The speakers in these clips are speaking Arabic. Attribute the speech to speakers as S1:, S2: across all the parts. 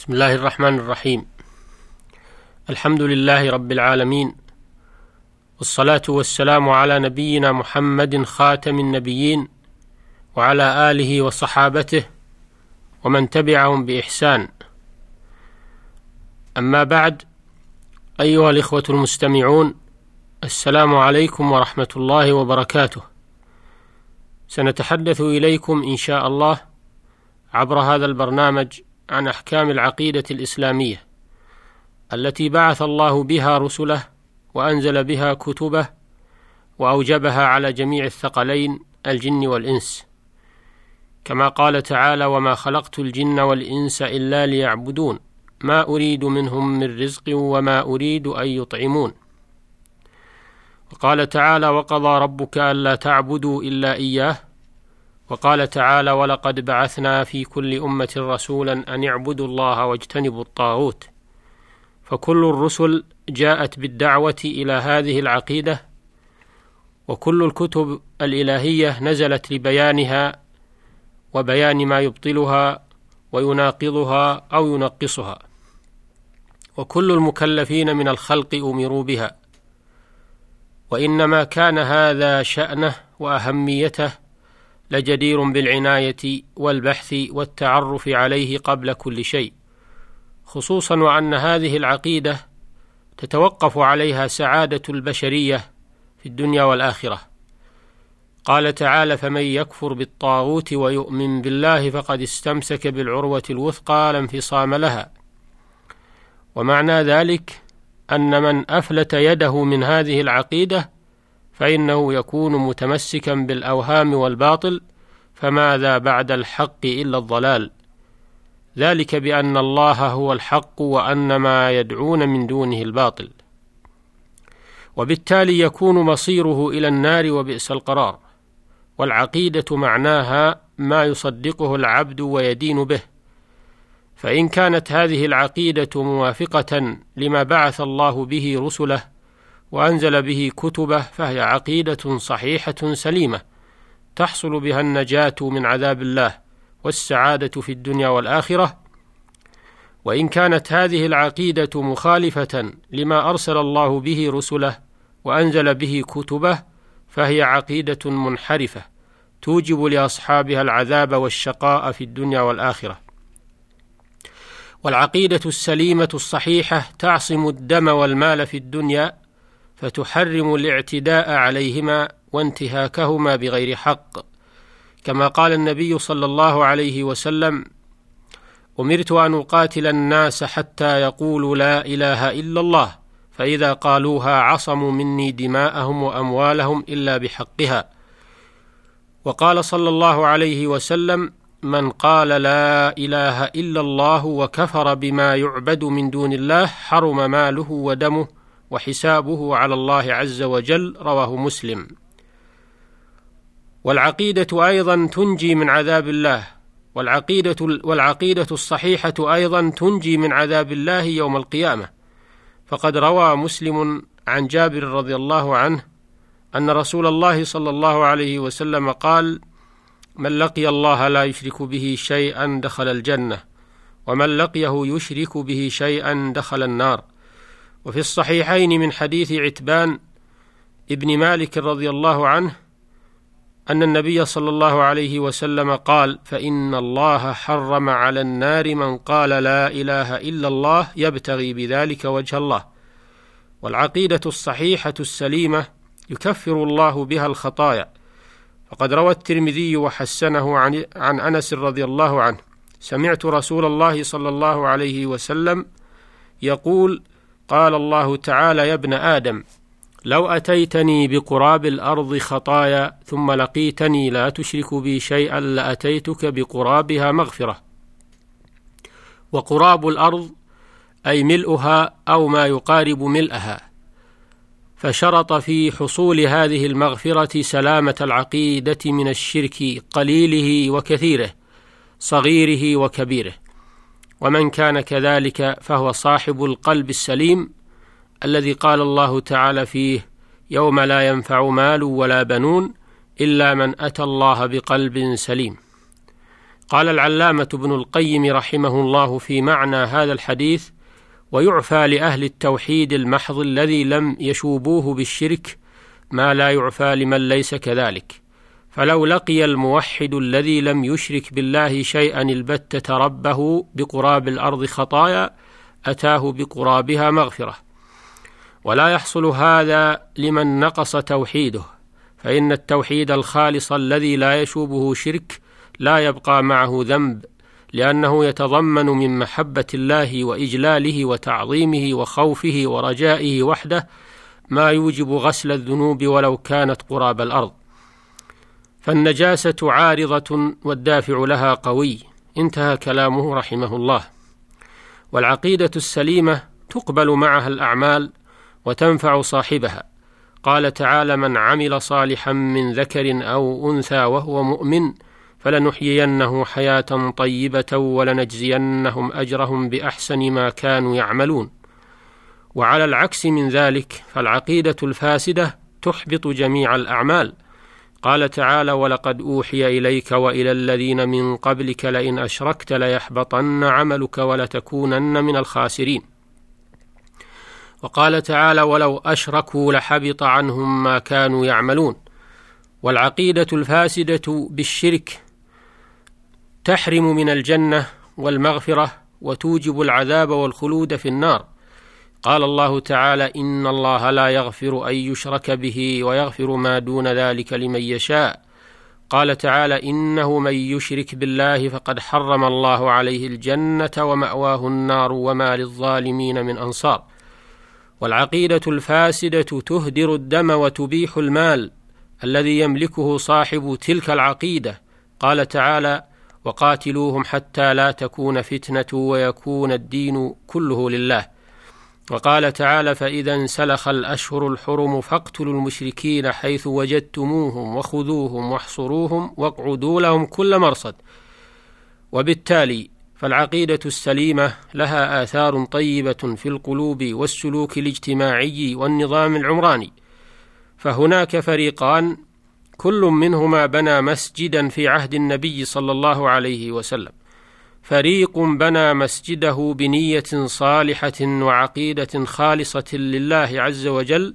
S1: بسم الله الرحمن الرحيم الحمد لله رب العالمين والصلاه والسلام على نبينا محمد خاتم النبيين وعلى اله وصحابته ومن تبعهم باحسان اما بعد ايها الاخوه المستمعون السلام عليكم ورحمه الله وبركاته سنتحدث اليكم ان شاء الله عبر هذا البرنامج عن أحكام العقيدة الإسلامية التي بعث الله بها رسله وأنزل بها كتبه وأوجبها على جميع الثقلين الجن والإنس. كما قال تعالى وما خلقت الجن والإنس إلا ليعبدون ما أريد منهم من رزق وما أريد أن يطعمون وقال تعالى وقضى ربك ألا تعبدوا إلا إياه وقال تعالى ولقد بعثنا في كل أمة رسولا أن اعبدوا الله واجتنبوا الطاغوت. فكل الرسل جاءت بالدعوة إلى هذه العقيدة وكل الكتب الإلهية نزلت لبيانها وبيان ما يبطلها ويناقضها أو ينقصها وكل المكلفين من الخلق أمروا بها وإنما كان هذا شأنه وأهميته لجدير بالعناية والبحث والتعرف عليه قبل كل شيء خصوصا وأن هذه العقيدة تتوقف عليها سعادة البشرية في الدنيا والآخرة. قال تعالى فمن يكفر بالطاغوت ويؤمن بالله فقد استمسك بالعروة الوثقى لا انفصام لها ومعنى ذلك أن من أفلت يده من هذه العقيدة فإنه يكون متمسكا بالأوهام والباطل فماذا بعد الحق إلا الضلال؟ ذلك بأن الله هو الحق وأن ما يدعون من دونه الباطل. وبالتالي يكون مصيره إلى النار وبئس القرار. والعقيدة معناها ما يصدقه العبد ويدين به. فإن كانت هذه العقيدة موافقة لما بعث الله به رسله وأنزل به كتبه فهي عقيدة صحيحة سليمة. تحصل بها النجاة من عذاب الله والسعادة في الدنيا والآخرة. وإن كانت هذه العقيدة مخالفة لما أرسل الله به رسله وأنزل به كتبه فهي عقيدة منحرفة توجب لأصحابها العذاب والشقاء في الدنيا والآخرة. والعقيدة السليمة الصحيحة تعصم الدم والمال في الدنيا فتحرم الاعتداء عليهما وانتهاكهما بغير حق. كما قال النبي صلى الله عليه وسلم أمرت أن أقاتل الناس حتى يقولوا لا إله إلا الله فإذا قالوها عصموا مني دماءهم وأموالهم إلا بحقها. وقال صلى الله عليه وسلم من قال لا إله إلا الله وكفر بما يعبد من دون الله حرم ماله ودمه وحسابه على الله عز وجل رواه مسلم. والعقيدة أيضا تنجي من عذاب الله. والعقيدة والعقيدة الصحيحة أيضا تنجي من عذاب الله يوم القيامة. فقد روى مسلم عن جابر رضي الله عنه أن رسول الله صلى الله عليه وسلم قال: من لقي الله لا يشرك به شيئا دخل الجنة ومن لقيه يشرك به شيئا دخل النار وفي الصحيحين من حديث عتبان ابن مالك رضي الله عنه أن النبي صلى الله عليه وسلم قال فإن الله حرم على النار من قال لا إله إلا الله يبتغي بذلك وجه الله والعقيدة الصحيحة السليمة يكفر الله بها الخطايا. فقد روى الترمذي وحسنه عن, عن أنس رضي الله عنه سمعت رسول الله صلى الله عليه وسلم يقول قال الله تعالى يا ابن آدم لو أتيتني بقراب الأرض خطايا ثم لقيتني لا تشرك بي شيئا لأتيتك بقرابها مغفرة. وقراب الأرض أي ملؤها أو ما يقارب ملئها فشرط في حصول هذه المغفرة سلامة العقيدة من الشرك قليله وكثيره صغيره وكبيره. ومن كان كذلك فهو صاحب القلب السليم الذي قال الله تعالى فيه يوم لا ينفع مال ولا بنون إلا من أتى الله بقلب سليم. قال العلامة ابن القيم رحمه الله في معنى هذا الحديث ويعفى لأهل التوحيد المحض الذي لم يشوبوه بالشرك ما لا يعفى لمن ليس كذلك. فلو لقي الموحد الذي لم يشرك بالله شيئا البتة ربه بقراب الأرض خطايا أتاه بقرابها مغفرة. ولا يحصل هذا لمن نقص توحيده فإن التوحيد الخالص الذي لا يشوبه شرك لا يبقى معه ذنب لأنه يتضمن من محبة الله وإجلاله وتعظيمه وخوفه ورجائه وحده ما يوجب غسل الذنوب ولو كانت قراب الأرض. فالنجاسة عارضة والدافع لها قوي. انتهى كلامه رحمه الله. والعقيدة السليمة تقبل معها الأعمال وتنفع صاحبها. قال تعالى من عمل صالحا من ذكر أو أنثى وهو مؤمن فلنحيينه حياة طيبة ولنجزينهم أجرهم بأحسن ما كانوا يعملون وعلى العكس من ذلك فالعقيدة الفاسدة تحبط جميع الأعمال. قال تعالى ولقد أوحي إليك وإلى الذين من قبلك لئن أشركت ليحبطن عملك ولتكونن من الخاسرين وقال تعالى ولو أشركوا لحبط عنهم ما كانوا يعملون والعقيدة الفاسدة بالشرك تحرم من الجنة والمغفرة وتوجب العذاب والخلود في النار. قال الله تعالى إن الله لا يغفر أن يشرك به ويغفر ما دون ذلك لمن يشاء. قال تعالى إنه من يشرك بالله فقد حرم الله عليه الجنة ومأواه النار وما للظالمين من أنصار. والعقيدة الفاسدة تهدر الدم وتبيح المال الذي يملكه صاحب تلك العقيدة. قال تعالى وقاتلوهم حتى لا تكون فتنة ويكون الدين كله لله. وقال تعالى فإذا انسلخ الأشهر الحرم فاقتلوا المشركين حيث وجدتموهم وخذوهم واحصروهم واقعدوا لهم كل مرصد. وبالتالي فالعقيدة السليمة لها آثار طيبة في القلوب والسلوك الاجتماعي والنظام العمراني. فهناك فريقان كل منهما بنى مسجدا في عهد النبي صلى الله عليه وسلم. فريق بنى مسجده بنية صالحة وعقيدة خالصة لله عز وجل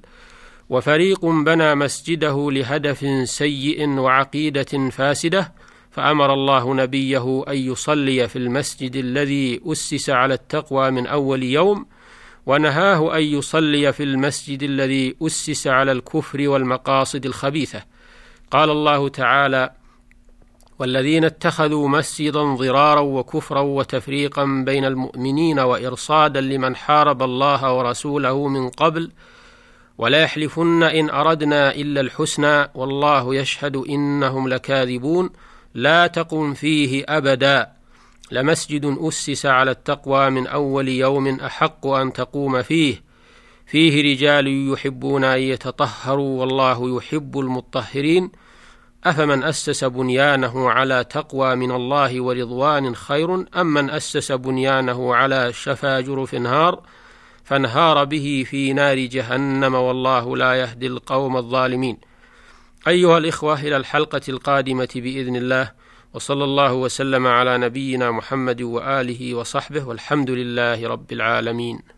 S1: وفريق بنى مسجده لهدف سيء وعقيدة فاسدة فأمر الله نبيه أن يصلي في المسجد الذي أسس على التقوى من أول يوم ونهاه أن يصلي في المسجد الذي أسس على الكفر والمقاصد الخبيثة. قال الله تعالى والذين اتخذوا مسجدا ضرارا وكفرا وتفريقا بين المؤمنين وإرصادا لمن حارب الله ورسوله من قبل ولا يحلفن إن أردنا إلا الحسنى والله يشهد إنهم لكاذبون لا تقم فيه أبدا. لمسجد أسس على التقوى من أول يوم أحق أن تقوم فيه. فيه رجال يحبون أن يتطهروا والله يحب المطهرين. أفمن أسس بنيانه على تقوى من الله ورضوان خير أم من أسس بنيانه على شفا جرف نهار فانهار به في نار جهنم والله لا يهدي القوم الظالمين. أيها الإخوة إلى الحلقة القادمة بإذن الله وصلى الله وسلم على نبينا محمد وآله وصحبه والحمد لله رب العالمين.